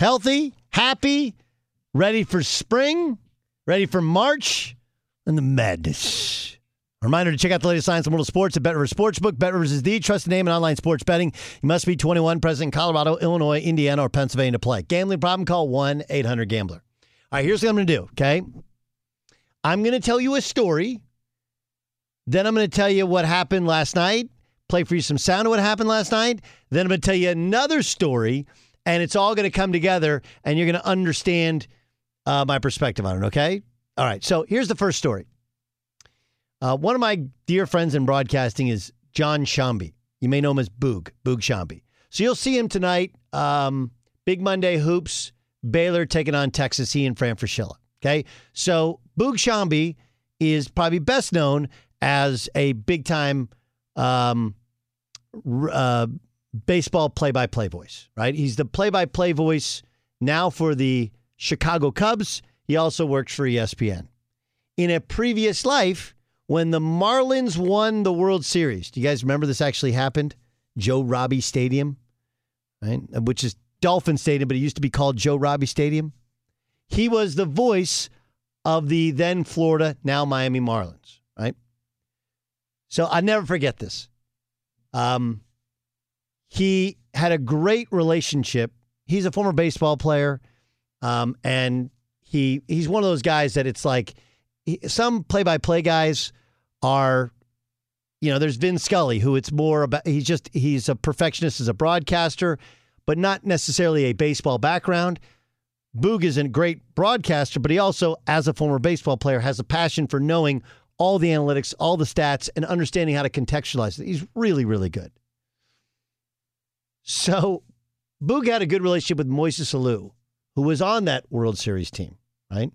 healthy, happy, ready for spring, ready for March, and the madness. A reminder to check out the latest science the world of sports at Bet Rivers Sportsbook. Bet Rivers is the trusted name in online sports betting. You must be 21, present in Colorado, Illinois, Indiana, or Pennsylvania to play. Gambling problem? Call 1 800 Gambler. All right, here's what I'm going to do, okay? I'm going to tell you a story. Then I'm going to tell you what happened last night, play for you some sound of what happened last night. Then I'm going to tell you another story, and it's all going to come together, and you're going to understand uh, my perspective on it, okay? All right, so here's the first story. Uh, one of my dear friends in broadcasting is John Sciambi. You may know him as Boog, Boog Sciambi. So you'll see him tonight. Um, Big Monday hoops. Baylor taking on Texas. He and Fran Fraschilla. Okay, so Boog Sciambi is probably best known as a big time um, uh, baseball play by play voice. Right? He's the play by play voice now for the Chicago Cubs. He also works for ESPN. In a previous life, when the Marlins won the World Series. Do you guys remember this actually happened? Joe Robbie Stadium, right? Which is Dolphin Stadium, but it used to be called Joe Robbie Stadium. He was the voice of the then Florida, now Miami Marlins, right? So I never forget this. Um, he had a great relationship. He's a former baseball player, um, and he he's one of those guys that it's like he, some play-by-play guys are you know there's Vin Scully who it's more about he's just he's a perfectionist as a broadcaster but not necessarily a baseball background. Boog is a great broadcaster but he also as a former baseball player has a passion for knowing all the analytics all the stats and understanding how to contextualize it. He's really really good so Boog had a good relationship with Moises Alou who was on that World Series team right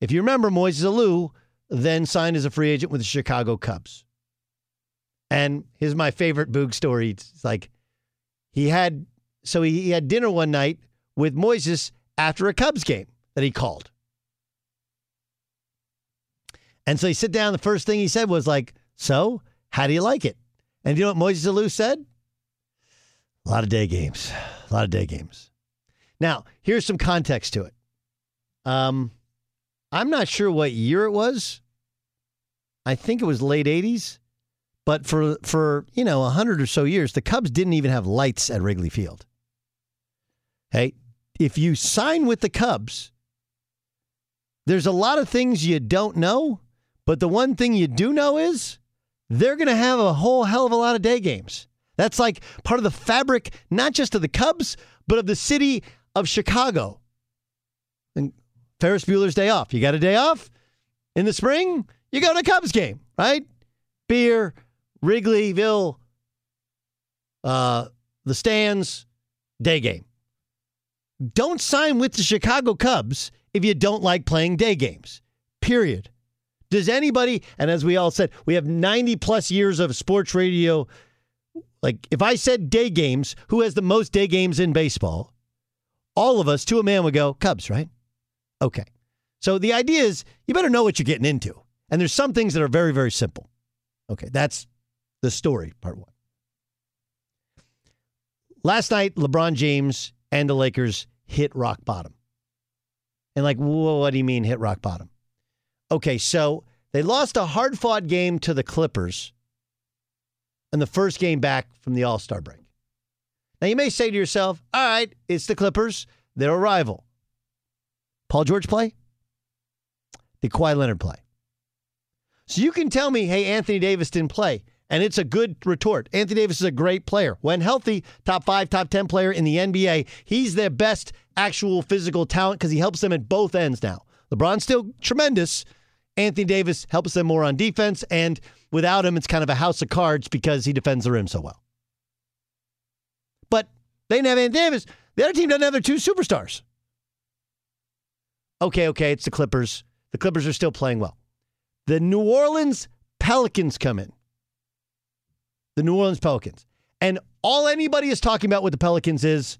if you remember Moises Alou then signed as a free agent with the Chicago Cubs. And here's my favorite Boog story. It's like he had so he, he had dinner one night with Moises after a Cubs game that he called. And so he sit down. The first thing he said was like, "So, how do you like it?" And you know what Moises Alou said? A lot of day games. A lot of day games. Now, here's some context to it. Um, I'm not sure what year it was. I think it was late 80s. But for for, you know, 100 or so years, the Cubs didn't even have lights at Wrigley Field. Hey, if you sign with the Cubs, there's a lot of things you don't know, but the one thing you do know is they're going to have a whole hell of a lot of day games. That's like part of the fabric, not just of the Cubs, but of the city of Chicago. And Ferris Bueller's day off. You got a day off in the spring, you go to a Cubs game, right? Beer, Wrigleyville, uh, the stands, day game. Don't sign with the Chicago Cubs if you don't like playing day games. Period. Does anybody, and as we all said, we have 90 plus years of sports radio. Like, if I said day games, who has the most day games in baseball? All of us, to a man, would go, Cubs, right? Okay. So the idea is you better know what you're getting into. And there's some things that are very, very simple. Okay, that's the story, part one. Last night, LeBron James and the Lakers hit rock bottom. And like, whoa, what do you mean hit rock bottom? Okay, so they lost a hard fought game to the Clippers in the first game back from the All Star break. Now, you may say to yourself, all right, it's the Clippers, they're a rival. Paul George play? Did Kawhi Leonard play? So you can tell me, hey, Anthony Davis didn't play. And it's a good retort. Anthony Davis is a great player. When healthy, top five, top 10 player in the NBA. He's their best actual physical talent because he helps them at both ends now. LeBron's still tremendous. Anthony Davis helps them more on defense. And without him, it's kind of a house of cards because he defends the rim so well. But they didn't have Anthony Davis. The other team doesn't have their two superstars. Okay, okay, it's the Clippers. The Clippers are still playing well. The New Orleans Pelicans come in. The New Orleans Pelicans. And all anybody is talking about with the Pelicans is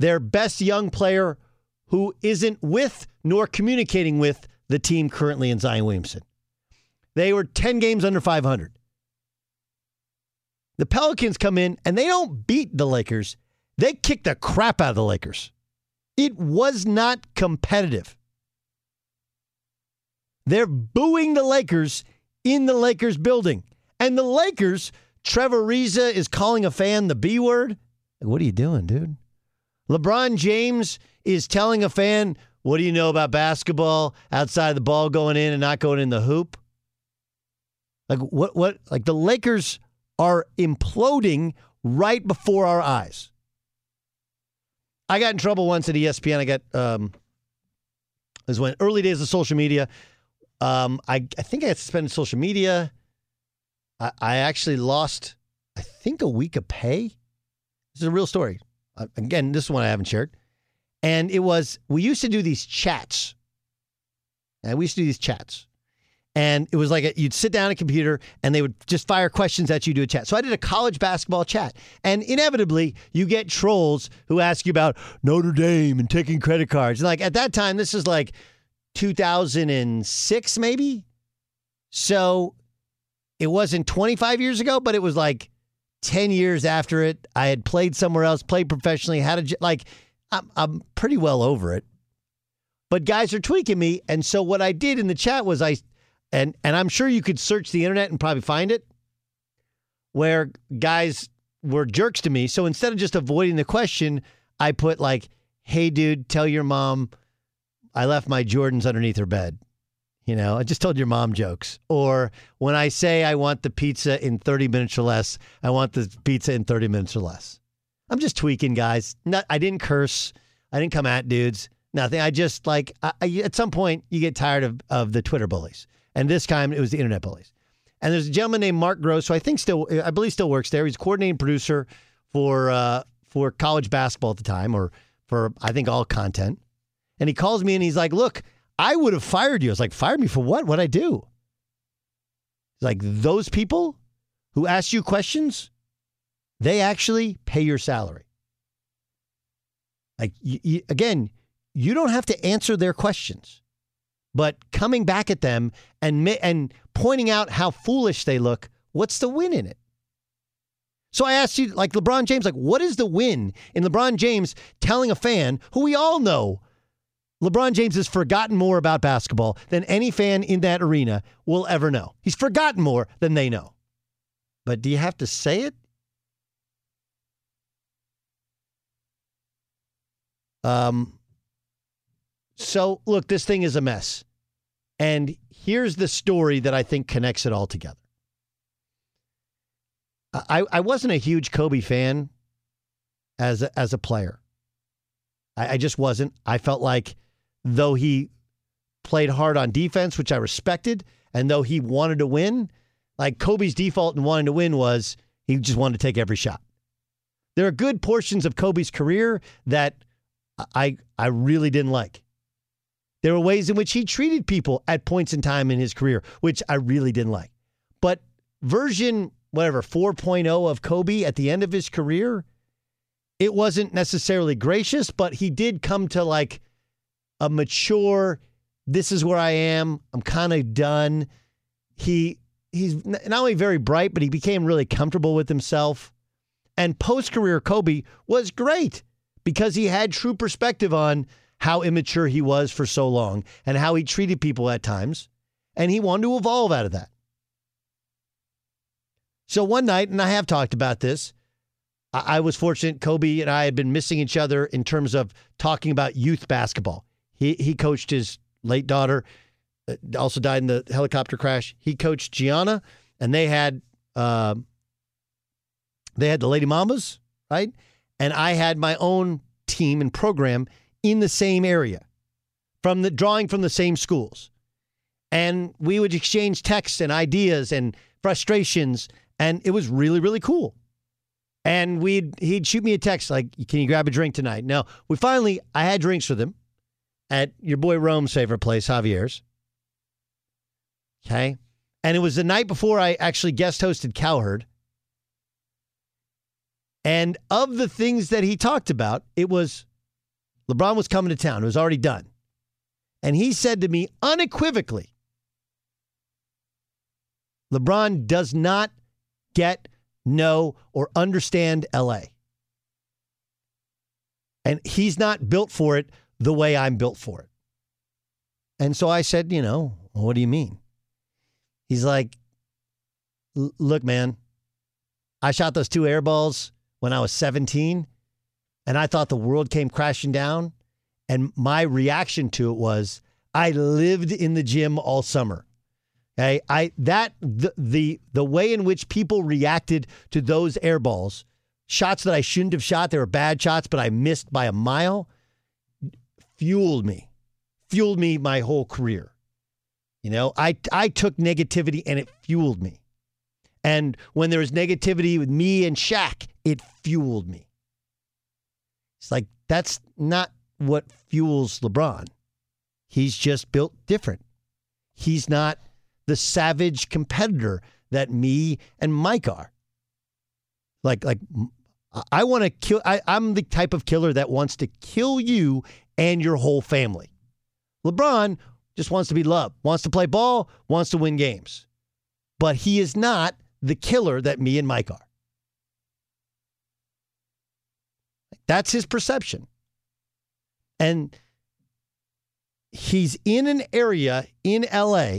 their best young player who isn't with nor communicating with the team currently in Zion Williamson. They were 10 games under 500. The Pelicans come in and they don't beat the Lakers. They kick the crap out of the Lakers. It was not competitive. They're booing the Lakers in the Lakers building. And the Lakers, Trevor Ariza is calling a fan the B word. What are you doing, dude? LeBron James is telling a fan, What do you know about basketball outside the ball going in and not going in the hoop? Like, what, what, like the Lakers are imploding right before our eyes. I got in trouble once at ESPN. I got, um, was when early days of social media. Um, I, I think I had suspended social media. I, I actually lost, I think, a week of pay. This is a real story. Uh, again, this is one I haven't shared. And it was, we used to do these chats. And we used to do these chats. And it was like a, you'd sit down at a computer and they would just fire questions at you to a chat. So I did a college basketball chat. And inevitably, you get trolls who ask you about Notre Dame and taking credit cards. And like at that time, this is like 2006, maybe. So it wasn't 25 years ago, but it was like 10 years after it. I had played somewhere else, played professionally, had a, like, I'm, I'm pretty well over it. But guys are tweaking me. And so what I did in the chat was I, and, and I'm sure you could search the internet and probably find it, where guys were jerks to me. So instead of just avoiding the question, I put like, hey, dude, tell your mom I left my Jordans underneath her bed. You know, I just told your mom jokes. Or when I say I want the pizza in 30 minutes or less, I want the pizza in 30 minutes or less. I'm just tweaking, guys. Not, I didn't curse. I didn't come at dudes. Nothing. I just like, I, I, at some point, you get tired of, of the Twitter bullies. And this time it was the internet bullies. And there's a gentleman named Mark Gross, who I think still, I believe still works there. He's coordinating producer for, uh, for college basketball at the time, or for, I think, all content. And he calls me and he's like, Look, I would have fired you. I was like, Fired me for what? What'd I do? He's like, Those people who ask you questions, they actually pay your salary. Like, again, you don't have to answer their questions, but coming back at them and, and pointing out how foolish they look, what's the win in it? So I asked you, like LeBron James, like, what is the win in LeBron James telling a fan who we all know LeBron James has forgotten more about basketball than any fan in that arena will ever know. He's forgotten more than they know. But do you have to say it? Um, so, look, this thing is a mess. And here's the story that I think connects it all together. I, I wasn't a huge Kobe fan as a, as a player. I, I just wasn't. I felt like though he played hard on defense, which I respected, and though he wanted to win, like Kobe's default in wanting to win was he just wanted to take every shot. There are good portions of Kobe's career that I I really didn't like. There were ways in which he treated people at points in time in his career, which I really didn't like. But version whatever 4.0 of Kobe at the end of his career, it wasn't necessarily gracious, but he did come to like a mature, this is where I am. I'm kind of done. He he's not only very bright, but he became really comfortable with himself. And post career Kobe was great because he had true perspective on how immature he was for so long and how he treated people at times. And he wanted to evolve out of that. So one night, and I have talked about this, I, I was fortunate Kobe and I had been missing each other in terms of talking about youth basketball. He he coached his late daughter, uh, also died in the helicopter crash. He coached Gianna, and they had uh, they had the Lady Mambas, right? And I had my own team and program in the same area, from the drawing from the same schools, and we would exchange texts and ideas and frustrations, and it was really really cool. And we'd he'd shoot me a text like, "Can you grab a drink tonight?" No, we finally I had drinks with him at your boy Rome's favorite place, Javier's. Okay, and it was the night before I actually guest hosted Cowherd. And of the things that he talked about, it was LeBron was coming to town. It was already done. And he said to me unequivocally LeBron does not get, know, or understand LA. And he's not built for it the way I'm built for it. And so I said, you know, what do you mean? He's like, look, man, I shot those two air balls when I was 17, and I thought the world came crashing down. And my reaction to it was, I lived in the gym all summer. Okay, I that the the the way in which people reacted to those air balls, shots that I shouldn't have shot, they were bad shots, but I missed by a mile, fueled me, fueled me my whole career. You know, I I took negativity and it fueled me. And when there was negativity with me and Shaq, it fueled me. It's like that's not what fuels LeBron. He's just built different. He's not the savage competitor that me and Mike are. Like, like I want to kill. I, I'm the type of killer that wants to kill you and your whole family. LeBron just wants to be loved, wants to play ball, wants to win games, but he is not the killer that me and Mike are. That's his perception. And he's in an area in LA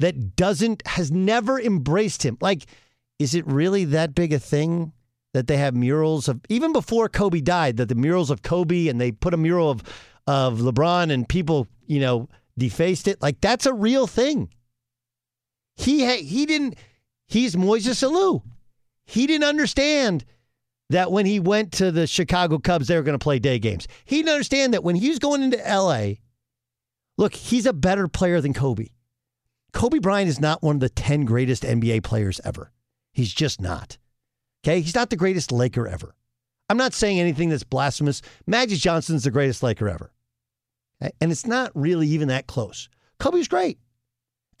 that doesn't has never embraced him. Like, is it really that big a thing that they have murals of even before Kobe died, that the murals of Kobe and they put a mural of of LeBron and people, you know, defaced it? Like that's a real thing. He ha- he didn't he's Moises Alou. He didn't understand that when he went to the Chicago Cubs, they were going to play day games. He didn't understand that when he was going into LA, look, he's a better player than Kobe. Kobe Bryant is not one of the 10 greatest NBA players ever. He's just not. Okay? He's not the greatest Laker ever. I'm not saying anything that's blasphemous. Magic Johnson's the greatest Laker ever. And it's not really even that close. Kobe's great.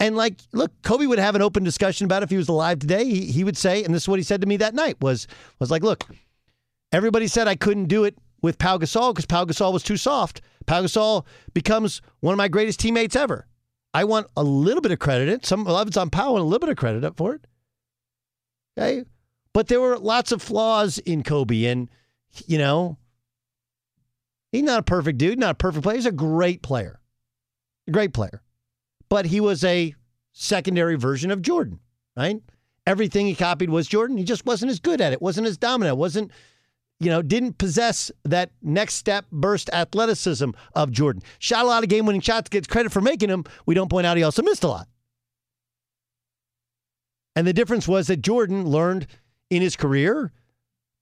And like, look, Kobe would have an open discussion about it if he was alive today. He, he would say, and this is what he said to me that night was was like, look, everybody said I couldn't do it with Pau Gasol because Pau Gasol was too soft. Pau Gasol becomes one of my greatest teammates ever. I want a little bit of credit. Some of it's on Pau and a little bit of credit up for it. Okay, but there were lots of flaws in Kobe, and you know, he's not a perfect dude, not a perfect player. He's a great player, a great player but he was a secondary version of Jordan, right? Everything he copied was Jordan. He just wasn't as good at it, wasn't as dominant, wasn't, you know, didn't possess that next step burst athleticism of Jordan. Shot a lot of game winning shots, gets credit for making them. We don't point out he also missed a lot. And the difference was that Jordan learned in his career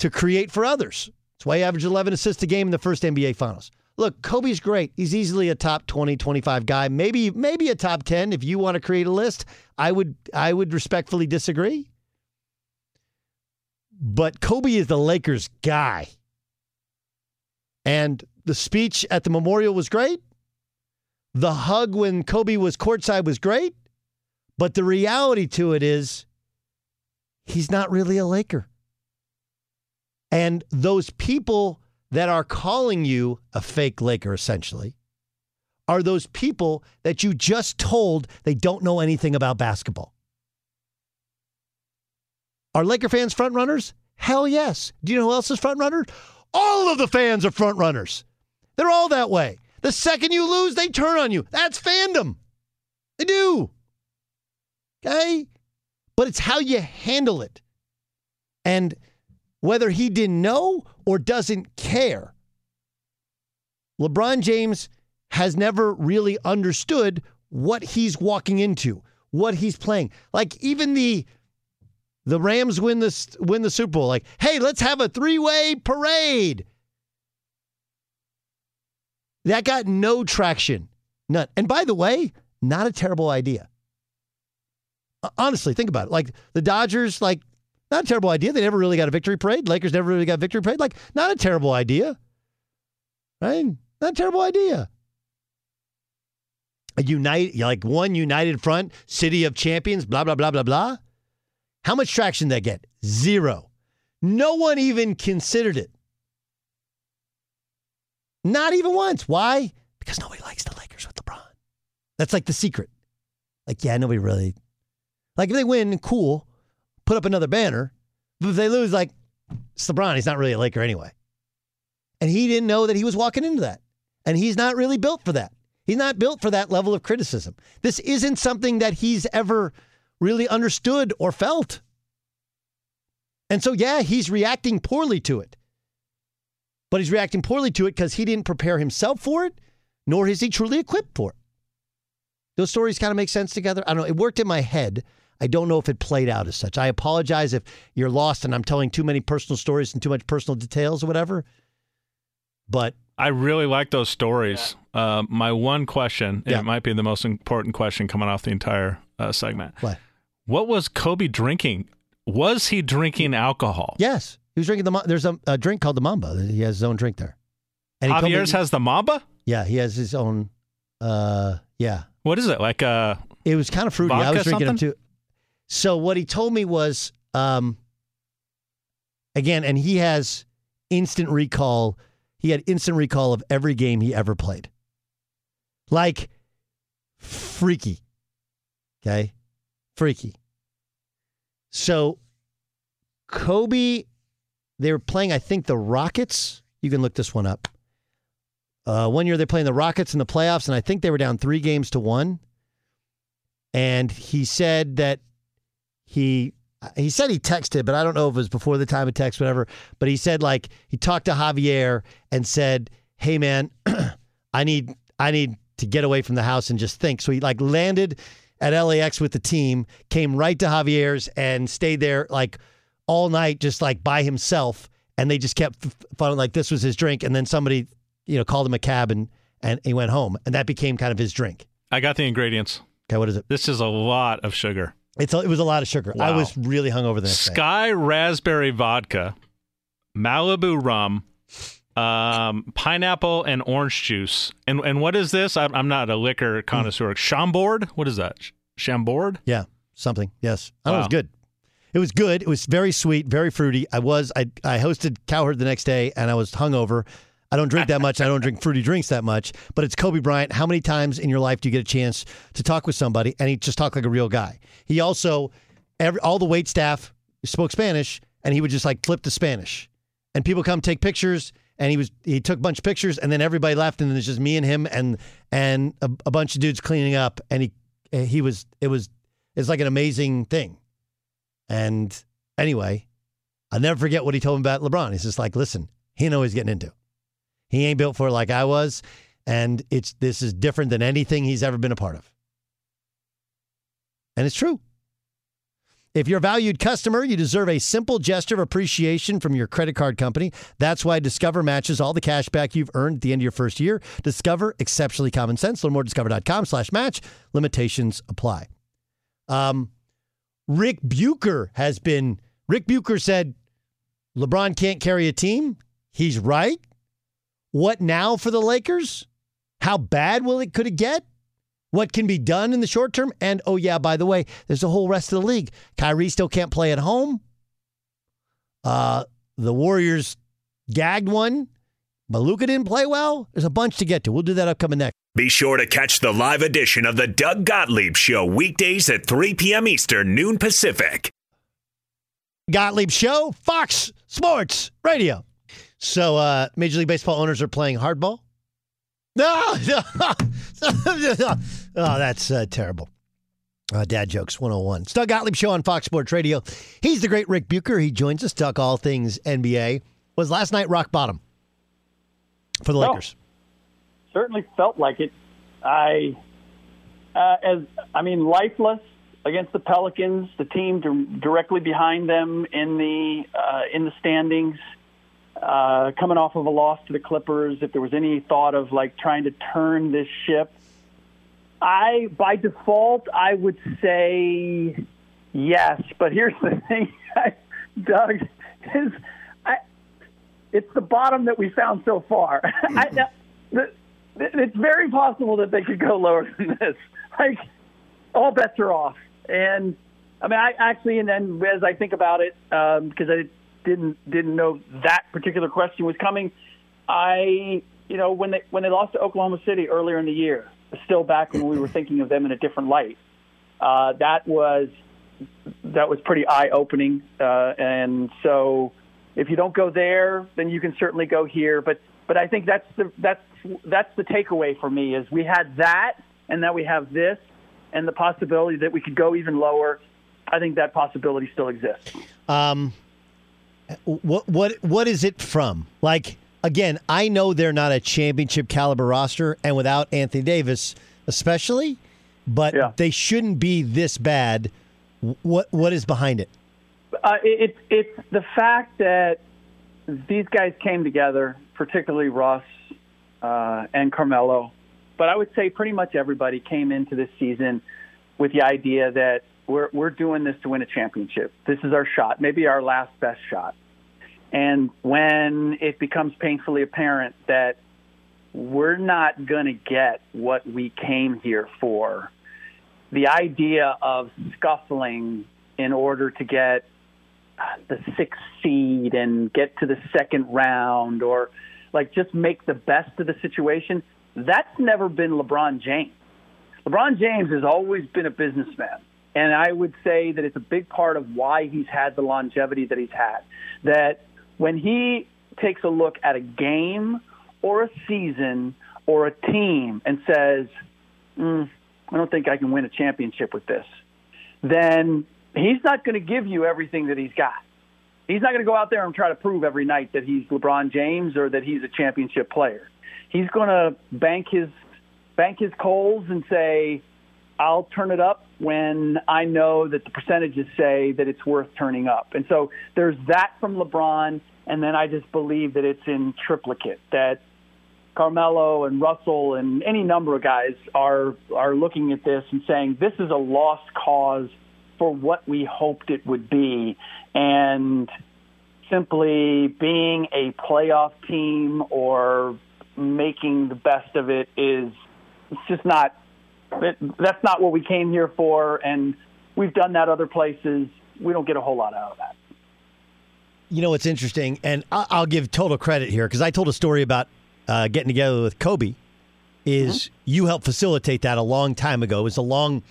to create for others. That's why he averaged 11 assists a game in the first NBA Finals. Look, Kobe's great. He's easily a top 20, 25 guy. Maybe maybe a top 10 if you want to create a list. I would I would respectfully disagree. But Kobe is the Lakers guy. And the speech at the memorial was great. The hug when Kobe was courtside was great. But the reality to it is he's not really a Laker. And those people that are calling you a fake Laker, essentially, are those people that you just told they don't know anything about basketball. Are Laker fans front runners? Hell yes. Do you know who else is front runner? All of the fans are front runners. They're all that way. The second you lose, they turn on you. That's fandom. They do. Okay? But it's how you handle it. And whether he didn't know or doesn't care. LeBron James has never really understood what he's walking into, what he's playing. Like even the the Rams win this win the Super Bowl. Like, hey, let's have a three-way parade. That got no traction. None. And by the way, not a terrible idea. Honestly, think about it. Like the Dodgers, like Not a terrible idea. They never really got a victory parade. Lakers never really got a victory parade. Like, not a terrible idea. Right? Not a terrible idea. A unite, like one united front, city of champions, blah, blah, blah, blah, blah. How much traction did that get? Zero. No one even considered it. Not even once. Why? Because nobody likes the Lakers with LeBron. That's like the secret. Like, yeah, nobody really. Like, if they win, cool, put up another banner. But if they lose, like, it's LeBron. He's not really a Laker anyway. And he didn't know that he was walking into that. And he's not really built for that. He's not built for that level of criticism. This isn't something that he's ever really understood or felt. And so, yeah, he's reacting poorly to it. But he's reacting poorly to it because he didn't prepare himself for it, nor is he truly equipped for it. Those stories kind of make sense together. I don't know. It worked in my head. I don't know if it played out as such. I apologize if you're lost and I'm telling too many personal stories and too much personal details or whatever. But I really like those stories. Uh, my one question, yeah. it might be the most important question coming off the entire uh, segment. what? What was Kobe drinking? Was he drinking alcohol? Yes, he was drinking the. There's a, a drink called the Mamba. He has his own drink there. And told me- has the Mamba? yeah, he has his own. Uh, yeah, What is it? Like uh It was kind of fruity. I was drinking them something? too. So what he told me was, um, again, and he has instant recall. He had instant recall of every game he ever played. Like freaky. Okay, freaky. So Kobe, they were playing. I think the Rockets. You can look this one up. Uh, one year they're playing the Rockets in the playoffs, and I think they were down three games to one and he said that he he said he texted, but I don't know if it was before the time of text, whatever. But he said like he talked to Javier and said, "Hey man, I need I need to get away from the house and just think." So he like landed at LAX with the team, came right to Javier's and stayed there like all night, just like by himself. And they just kept f- fun like this was his drink, and then somebody you know called him a cab and and he went home, and that became kind of his drink. I got the ingredients. Okay, what is it? This is a lot of sugar. It's a, it was a lot of sugar. I was really hungover the next day. Skyy raspberry vodka, Malibu rum, um, pineapple and orange juice. And and what is this? I'm, I'm not a liquor connoisseur. Chambord? What is that? Ch- Chambord? Yeah, something. Yes, know it was good. It was good. It was very sweet, very fruity. I was I I hosted Cowherd the next day, and I was hungover. I don't drink that much. I don't drink fruity drinks that much. But it's Kobe Bryant. How many times in your life do you get a chance to talk with somebody and he just talked like a real guy? He also every all the wait staff spoke Spanish, and he would just like flip to Spanish, and people come take pictures. And he was he took a bunch of pictures, and then everybody left, and then it's just me and him and and a, a bunch of dudes cleaning up. And he he was it was it's like an amazing thing. And anyway, I'll never forget what he told me about LeBron. He's just like, listen, he know he's getting into. He ain't built for it like I was, and it's this is different than anything he's ever been a part of. And it's true. If you're a valued customer, you deserve a simple gesture of appreciation from your credit card company. That's why Discover matches all the cash back you've earned at the end of your first year. Discover, exceptionally common sense. Learn more at discover.com slash match. Limitations apply. Um, Ric Bucher has been, Ric Bucher said, LeBron can't carry a team. He's right. What now for the Lakers? How bad will it could it get? What can be done in the short term? And oh yeah, by the way, there's the whole rest of the league. Kyrie still can't play at home. Uh, the Warriors gagged one. Maluka didn't play well. There's a bunch to get to. We'll do that upcoming next. Be sure to catch the live edition of the Doug Gottlieb Show weekdays at 3 p.m. Eastern, noon Pacific. Gottlieb Show, Fox Sports Radio. So, uh, Major League Baseball owners are playing hardball. No, oh, that's uh, terrible. Uh, Dad jokes 101. It's Doug Gottlieb Show on Fox Sports Radio. He's the great Ric Bucher. He joins us to talk all things NBA. Was last night rock bottom for the No. Lakers? certainly felt like it. I, uh, as I mean, lifeless against the Pelicans, the team directly behind them in the uh, in the standings, uh, coming off of a loss to the Clippers. If there was any thought of like trying to turn this ship, I by default I would say yes. But here's the thing. Doug, is I, it's the bottom that we found so far. I, the, it's very possible that they could go lower than this. Like all bets are off, and I mean, I actually, and then as I think about it, because um, I didn't didn't know that particular question was coming, I you know when they when they lost to Oklahoma City earlier in the year, still back when we were thinking of them in a different light, uh, that was that was pretty eye opening, uh, and so if you don't go there, then you can certainly go here. But but I think that's the that's that's the takeaway for me is we had that, and now we have this, and the possibility that we could go even lower. I think that possibility still exists. Um, what what what is it from? Like again, I know they're not a championship caliber roster, and without Anthony Davis, especially, but Yeah. they shouldn't be this bad. What what is behind it? Uh, it, it's the fact that these guys came together, particularly Russ uh, and Carmelo, but I would say pretty much everybody came into this season with the idea that we're we're doing this to win a championship. This is our shot, maybe our last best shot. And when it becomes painfully apparent that we're not going to get what we came here for, the idea of scuffling in order to get the sixth seed and get to the second round or like just make the best of the situation, that's never been LeBron James. LeBron James has always been a businessman. And I would say that it's a big part of why he's had the longevity that he's had. That when he takes a look at a game or a season or a team and says, mm, I don't think I can win a championship with this, then he's not going to give you everything that he's got. He's not going to go out there and try to prove every night that he's LeBron James or that he's a championship player. He's going to bank his bank his coals and say, "I'll turn it up when I know that the percentages say that it's worth turning up." And so there's that from LeBron, and then I just believe that it's in triplicate that Carmelo and Russell and any number of guys are are looking at this and saying this is a lost cause for what we hoped it would be, and simply being a playoff team or making the best of it is it's just not it, that's not what we came here for, and we've done that other places. We don't get a whole lot out of that. You know, it's interesting, and I'll give total credit here because I told a story about uh, getting together with Kobe. Is you helped facilitate that a long time ago? It was a long,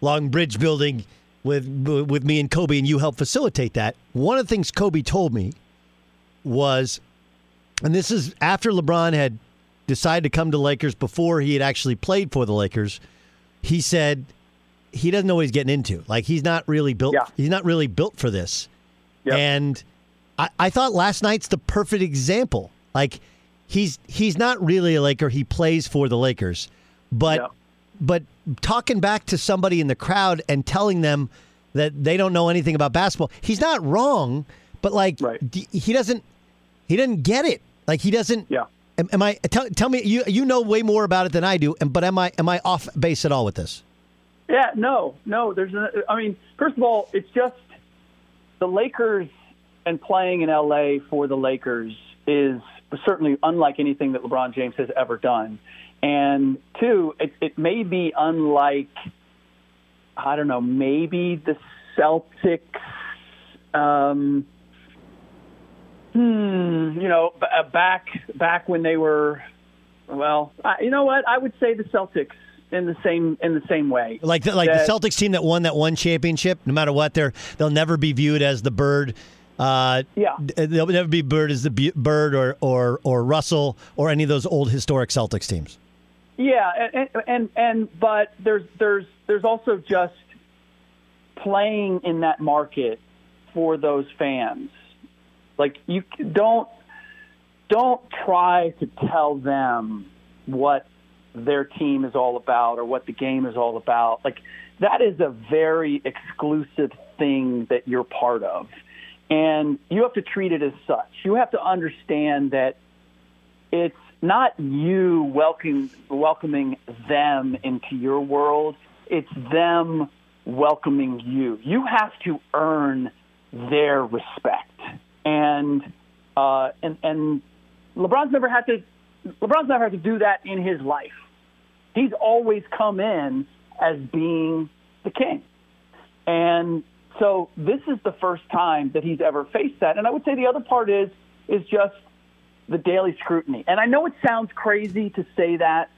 long bridge building with with me and Kobe, and you helped facilitate that. One of the things Kobe told me was, and this is after LeBron had decided to come to Lakers before he had actually played for the Lakers. He said he doesn't know what he's getting into. Like he's not really built. Yeah. He's not really built for this. Yep. And I, I thought last night's the perfect example. Like he's he's not really a Laker. He plays for the Lakers, but Yep. but talking back to somebody in the crowd and telling them that they don't know anything about basketball, he's not wrong. But like Right. d- he doesn't he doesn't get it. Like he doesn't. Yeah. Am, am I tell, tell me you you know way more about it than I do? And but am I am I off base at all with this? Yeah, no, no. There's, a, I mean, first of all, it's just the Lakers and playing in LA for the Lakers is certainly unlike anything that LeBron James has ever done. And two, it, it may be unlike, I don't know, maybe the Celtics. Um, hmm, you know, b- uh, back back when they were, well, I, you know what? I would say the Celtics in the same in the same way. Like the, like That- the Celtics team that won that one championship, no matter what, they're they'll never be viewed as the bird. Uh, Yeah. they'll never be bird as the Bu- bird or or or Russell or any of those old historic Celtics teams. Yeah, and, and and and but there's there's there's also just playing in that market for those fans. Like you don't don't try to tell them what their team is all about or what the game is all about. Like that is a very exclusive thing that you're part of. And you have to treat it as such. You have to understand that it's not you welcome, welcoming them into your world. It's them welcoming you. You have to earn their respect. And uh, and and LeBron's never had to LeBron's never had to do that in his life. He's always come in as being the king. And so this is the first time that he's ever faced that. And I would say the other part is is just the daily scrutiny. And I know it sounds crazy to say that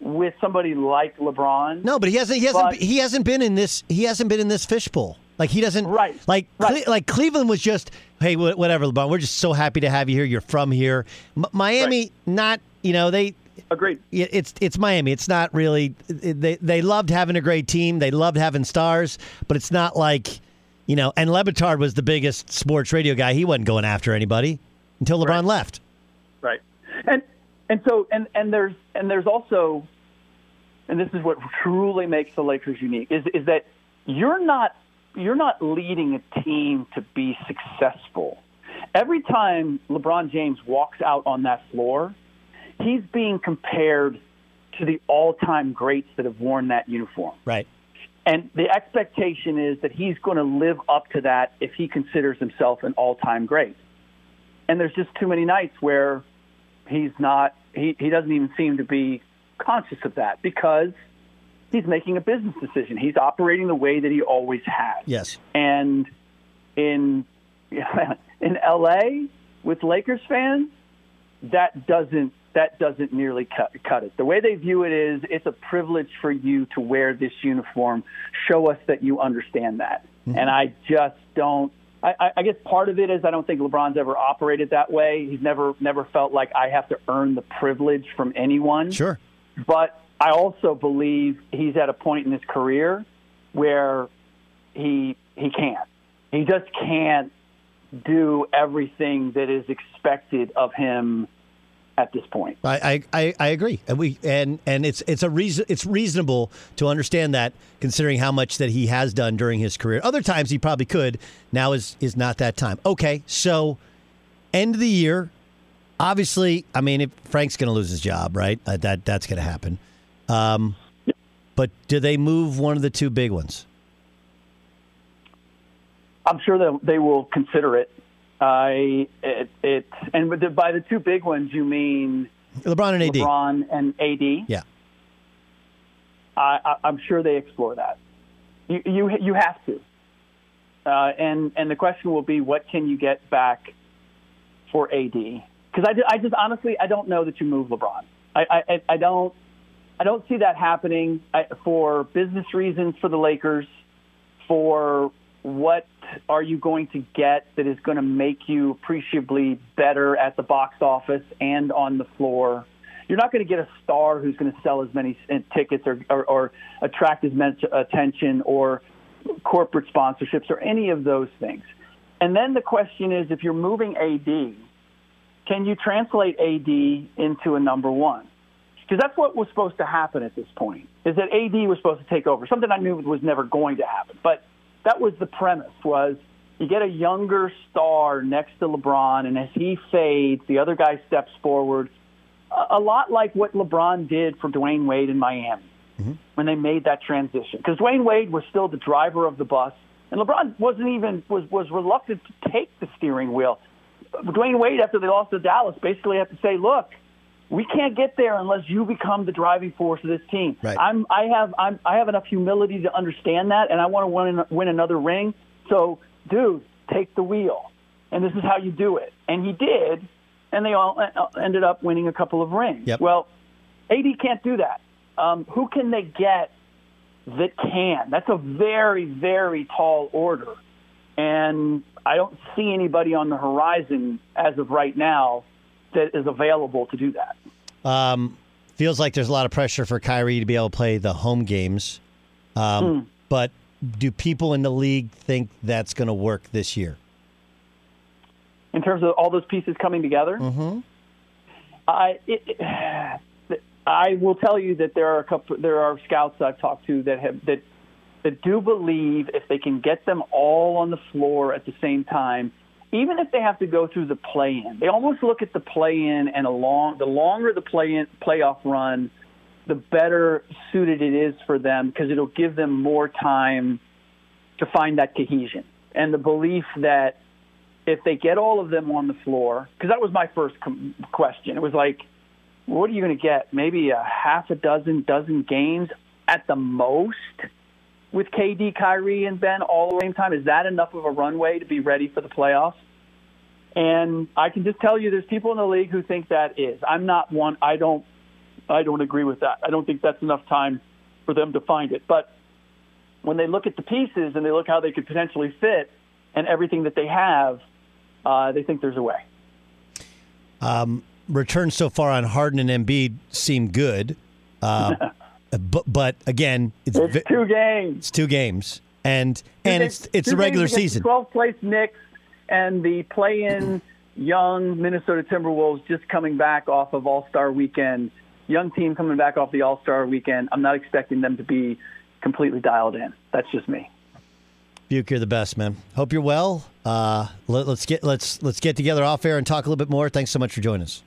with somebody like LeBron. No, but he hasn't. He hasn't. But- he hasn't been in this. He hasn't been in this fishbowl. Like he doesn't. Right, Like right. Cle- like Cleveland was just. Hey, wh- whatever, LeBron. We're just so happy to have you here. You're from here. M- Miami, Right. not. You know they. Agreed. it- It's it's Miami. It's not really. They they loved having a great team. They loved having stars, but it's not like, you know. And Le Batard was the biggest sports radio guy. He wasn't going after anybody until LeBron Right. left. Right. And and so and and there's and there's also and this is what truly makes the Lakers unique is is that you're not you're not leading a team to be successful. Every time LeBron James walks out on that floor, he's being compared to the all-time greats that have worn that uniform. Right. And the expectation is that he's going to live up to that if he considers himself an all-time great. And there's just too many nights where he's not he, he doesn't even seem to be conscious of that because he's making a business decision. He's operating the way that he always has. Yes. And in in LA with Lakers fans, that doesn't that doesn't nearly cut, cut it. The way they view it is it's a privilege for you to wear this uniform. Show us that you understand that. Mm-hmm. And I just don't. I, I- I guess part of it is I don't think LeBron's ever operated that way. He's never never felt like I have to earn the privilege from anyone Sure. but I also believe he's at a point in his career where he he can't. He just can't do everything that is expected of him at this point. I, I, I- agree, and we and and it's it's a reason it's reasonable to understand that considering how much that he has done during his career. Other times he probably could. Now is is not that time. Okay, so end of the year. Obviously, I mean, if Frank's going to lose his job, right? Uh, that that's going to happen. Um, but do they move one of the two big ones? I'm sure that they will consider it. I it, it and the, by the two big ones you mean LeBron and AD. LeBron and AD. Yeah. I, I, I'm sure they explore that. You you, you have to, uh, and and the question will be, what can you get back for AD? Because I, I just honestly I don't know that you move LeBron. I I, I don't I don't see that happening I, for business reasons for the Lakers. For what are you going to get that is going to make you appreciably better at the box office and on the floor? You're not going to get a star who's going to sell as many uh, tickets or, or, or attract as much attention or corporate sponsorships or any of those things. And then the question is if you're moving AD, can you translate AD into a number one? Because that's what was supposed to happen at this point, is that AD was supposed to take over, something I knew was never going to happen. But that was the premise, was you get a younger star next to LeBron, and as he fades, the other guy steps forward, a, a lot like what LeBron did for Dwyane Wade in Miami mm-hmm. when they made that transition. Because Dwyane Wade was still the driver of the bus, and LeBron wasn't even was was reluctant to take the steering wheel. Dwyane Wade, after they lost to Dallas, basically had to say, "Look, we can't get there unless you become the driving force of this team. Right. I'm I have I'm I have enough humility to understand that, and I want to win win another ring. So, dude, take the wheel, and this is how you do it. And he did, and they all uh, ended up winning a couple of rings. Yep. Well, AD can't do that. Um, who can they get that can? That's a very very tall order, and I don't see anybody on the horizon as of right now that is available to do that. Um, feels like there's a lot of pressure for Kyrie to be able to play the home games. Um, But do people in the league think that's going to work this year? in terms of all those pieces coming together. Mm-hmm. I it, it, I will tell you that there are a couple there are scouts I've talked to that have that that do believe if they can get them all on the floor at the same time, even if they have to go through the play-in, they almost look at the play-in and a long the longer the play-in playoff run, the better suited it is for them because it'll give them more time to find that cohesion. and the belief that if they get all of them on the floor, because that was my first com- question. It was like, what are you going to get? Maybe a half a dozen, dozen games at the most with KD, Kyrie, and Ben all at the same time. Is that enough of a runway to be ready for the playoffs? And I can just tell you, there's people in the league who think that is. I'm not one. I don't. I don't agree with that. I don't think that's enough time for them to find it. But when they look at the pieces and they look how they could potentially fit and everything that they have, uh, they think there's a way. Um, returns so far on Harden and Embiid seem good, uh, but but again, it's, It's vi- two games. it's two games, and and it's it's Two the regular season. 12th place Knicks and the play-in young Minnesota Timberwolves just coming back off of All-Star weekend. Young team coming back off the All-Star weekend. I'm not expecting them to be completely dialed in. That's just me. Buke, you're the best, man. Hope you're well. Uh, let, us get let's let's get together off air and talk a little bit more. Thanks so much for joining us.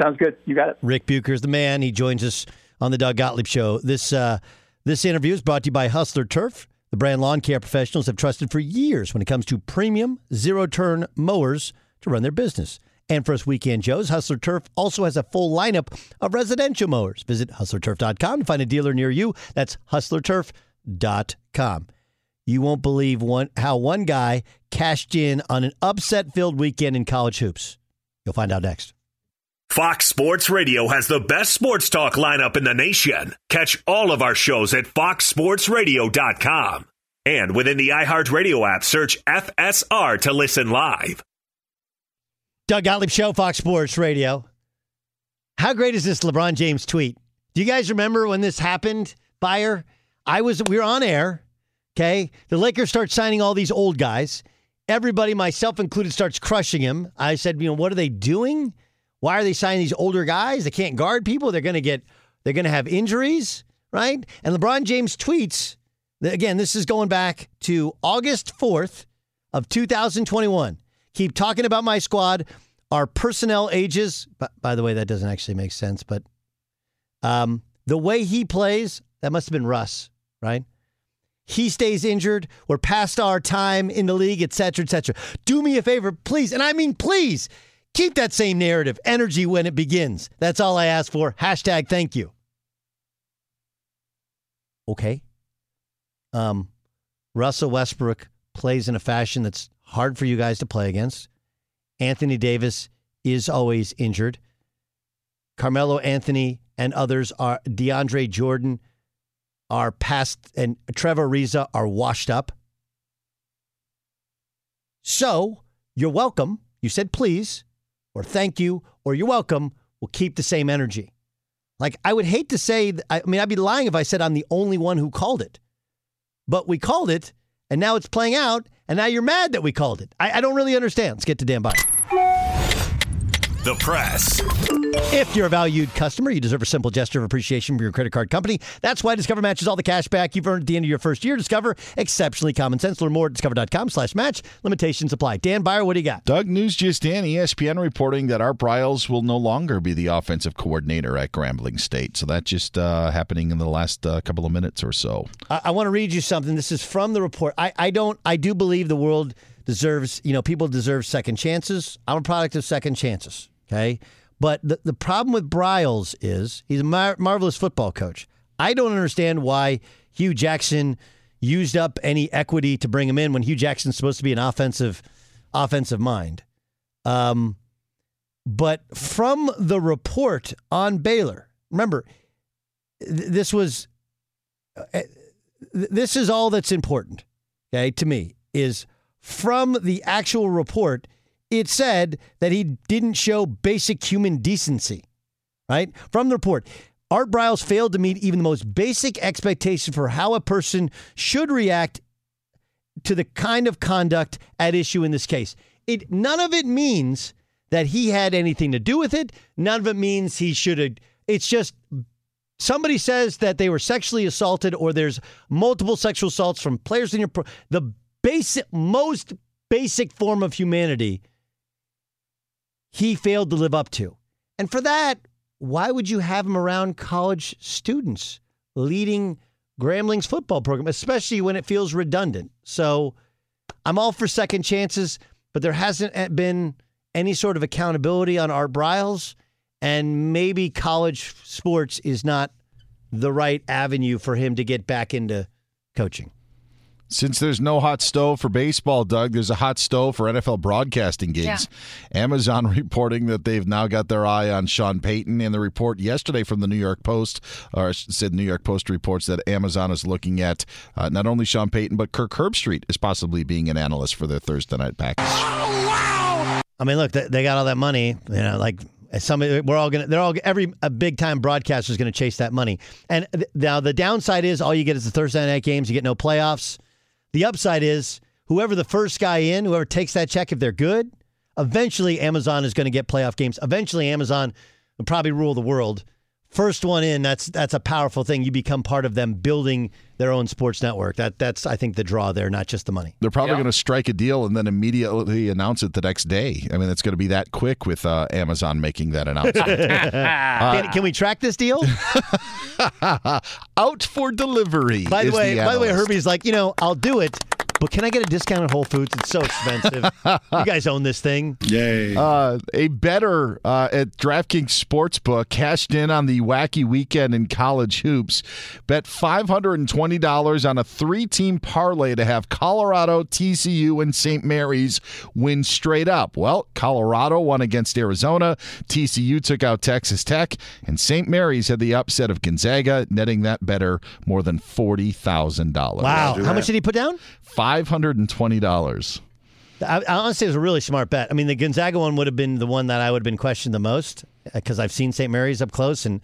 Sounds good. You got it. Ric Bucher's the man. He joins us on the Doug Gottlieb Show. This uh, this interview is brought to you by Hustler Turf. The brand lawn care professionals have trusted for years when it comes to premium zero turn mowers to run their business. And for us weekend Joes, Hustler Turf also has a full lineup of residential mowers. Visit hustlerturf.com to find a dealer near you. That's hustlerturf.com. You won't believe one how one guy cashed in on an upset filled weekend in college hoops. You'll find out next. Fox Sports Radio has the best sports talk lineup in the nation. Catch all of our shows at foxsportsradio.com. And within the iHeartRadio app, search FSR to listen live. Doug Gottlieb Show, Fox Sports Radio. How great is this LeBron James tweet? Do you guys remember when this happened, Beyer? I was we were on air. Okay. The Lakers start signing all these old guys. Everybody, myself included, starts crushing him. I said, you know, what are they doing? Why are they signing these older guys? They can't guard people. They're gonna get they're gonna have injuries, right? And LeBron James tweets, again, this is going back to August 4th of 2021. Keep talking about my squad. Our personnel ages. By, by the way, that doesn't actually make sense, but um, the way he plays, that must have been Russ, right? He stays injured. We're past our time in the league, et cetera, et cetera. Do me a favor, please. And I mean, please keep that same narrative, energy when it begins. That's all I ask for. Hashtag thank you. Okay. Um, Russell Westbrook plays in a fashion that's hard for you guys to play against. Anthony Davis is always injured. Carmelo Anthony and others are DeAndre Jordan are past and Trevor Ariza are washed up. So you're welcome. You said please, or thank you, or you're welcome. We'll keep the same energy. Like I would hate to say, I mean, I'd be lying if I said I'm the only one who called it, but we called it, and now it's playing out, and now you're mad that we called it. I, I don't really understand. Let's get to Dan Beyer. The press. If you're a valued customer, you deserve a simple gesture of appreciation from your credit card company. That's why Discover matches all the cash back you've earned at the end of your first year. Discover, exceptionally common sense. Learn more at discover.com slash match. Limitations apply. Dan Beyer, what do you got? Doug, news just in ESPN reporting that Art Briles will no longer be the offensive coordinator at Grambling State. So that just uh, happening in the last uh, couple of minutes or so. I, I want to read you something. This is from the report. I, I don't. I do believe the world deserves. You know, people deserve second chances. I'm a product of second chances. Okay, but the the problem with Briles is he's a mar- marvelous football coach. I don't understand why Hue Jackson used up any equity to bring him in when Hue Jackson's supposed to be an offensive offensive mind. Um, but from the report on Baylor, remember, th- this was th- this is all that's important, okay, to me, is from the actual report, it said that he didn't show basic human decency, right? From the report, Art Briles failed to meet even the most basic expectation for how a person should react to the kind of conduct at issue in this case. It none of it means that he had anything to do with it. None of it means he should have. It's just somebody says that they were sexually assaulted or there's multiple sexual assaults from players in your pro- the basic most basic form of humanity he failed to live up to. And for that, why would you have him around college students leading Grambling's football program, especially when it feels redundant? So I'm all for second chances, but there hasn't been any sort of accountability on Art Briles, and maybe college sports is not the right avenue for him to get back into coaching. Since there's no hot stove for baseball, Doug, there's a hot stove for NFL broadcasting gigs. Amazon reporting that they've now got their eye on Sean Payton. And the report yesterday from the New York Post, or I said New York Post reports that Amazon is looking at uh, not only Sean Payton, but Kirk Herbstreit is possibly being an analyst for their Thursday night package. Oh, wow! I mean, look, they, they got all that money. You know, like some, we're all gonna. They're all every a big time broadcaster is going to chase that money. And th- now the downside is all you get is the Thursday night games. You get no playoffs. The upside is whoever the first guy in, whoever takes that check, if they're good, eventually Amazon is going to get playoff games. Eventually, Amazon will probably rule the world. First one in, that's that's a powerful thing. You become part of them building their own sports network. That that's I think the draw there, not just the money. They're probably going to strike a deal and then immediately announce it the next day. I mean, it's going to be that quick with uh, Amazon making that announcement. can, can we track this deal? Out for delivery. By the is way, by the way. Herbie's like, you know, I'll do it, but can I get a discount at Whole Foods? It's so expensive. you guys own this thing. Yay. Uh, a better uh, at DraftKings Sportsbook cashed in on the wacky weekend in college hoops. Bet $520 on a three team parlay to have Colorado, TCU, and St. Mary's win straight up. Well, Colorado won against Arizona, TCU took out Texas Tech, and St. Mary's had the upset of Gonzaga, netting that better more than $40,000. Wow. How much did he put down? $520. I, I honestly, it was a really smart bet. I mean, the Gonzaga one would have been the one that I would have been questioned the most uh, because I've seen St. Mary's up close, and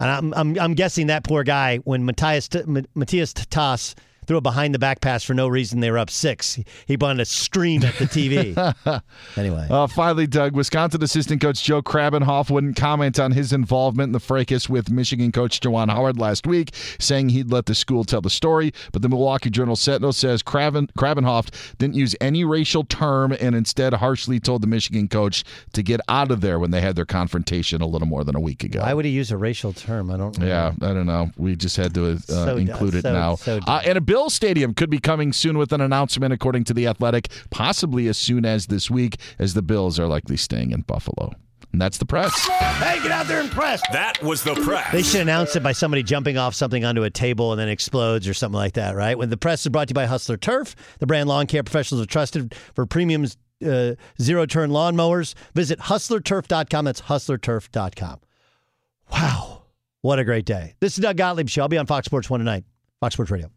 and I'm I'm, I'm guessing that poor guy when Matthias Matthias Tatas threw a behind the back pass for no reason, they were up six. He wanted to scream at the TV. anyway, Uh, finally, Doug, Wisconsin assistant coach Joe Krabbenhoft wouldn't comment on his involvement in the fracas with Michigan coach Juwan Howard last week, saying he'd let the school tell the story. But the Milwaukee Journal Sentinel says Kraben, Krabbenhoft didn't use any racial term and instead harshly told the Michigan coach to get out of there when they had their confrontation a little more than a week ago. why would he use a racial term? I don't. know. Yeah, I don't know. We just had to uh, So include it so- now. so uh, and a Bill Stadium could be coming soon with an announcement, according to The Athletic, possibly as soon as this week, as the Bills are likely staying in Buffalo. And that's the press. Hey, get out there and press. That was the press. They should announce it by somebody jumping off something onto a table and then explodes or something like that, right? When the press is brought to you by Hustler Turf, the brand lawn care professionals are trusted for premium uh, zero turn lawnmowers. Visit hustlerturf.com. That's hustlerturf.com. Wow. What a great day. This is Doug Gottlieb Show. I'll be on Fox Sports 1 tonight. Fox Sports Radio.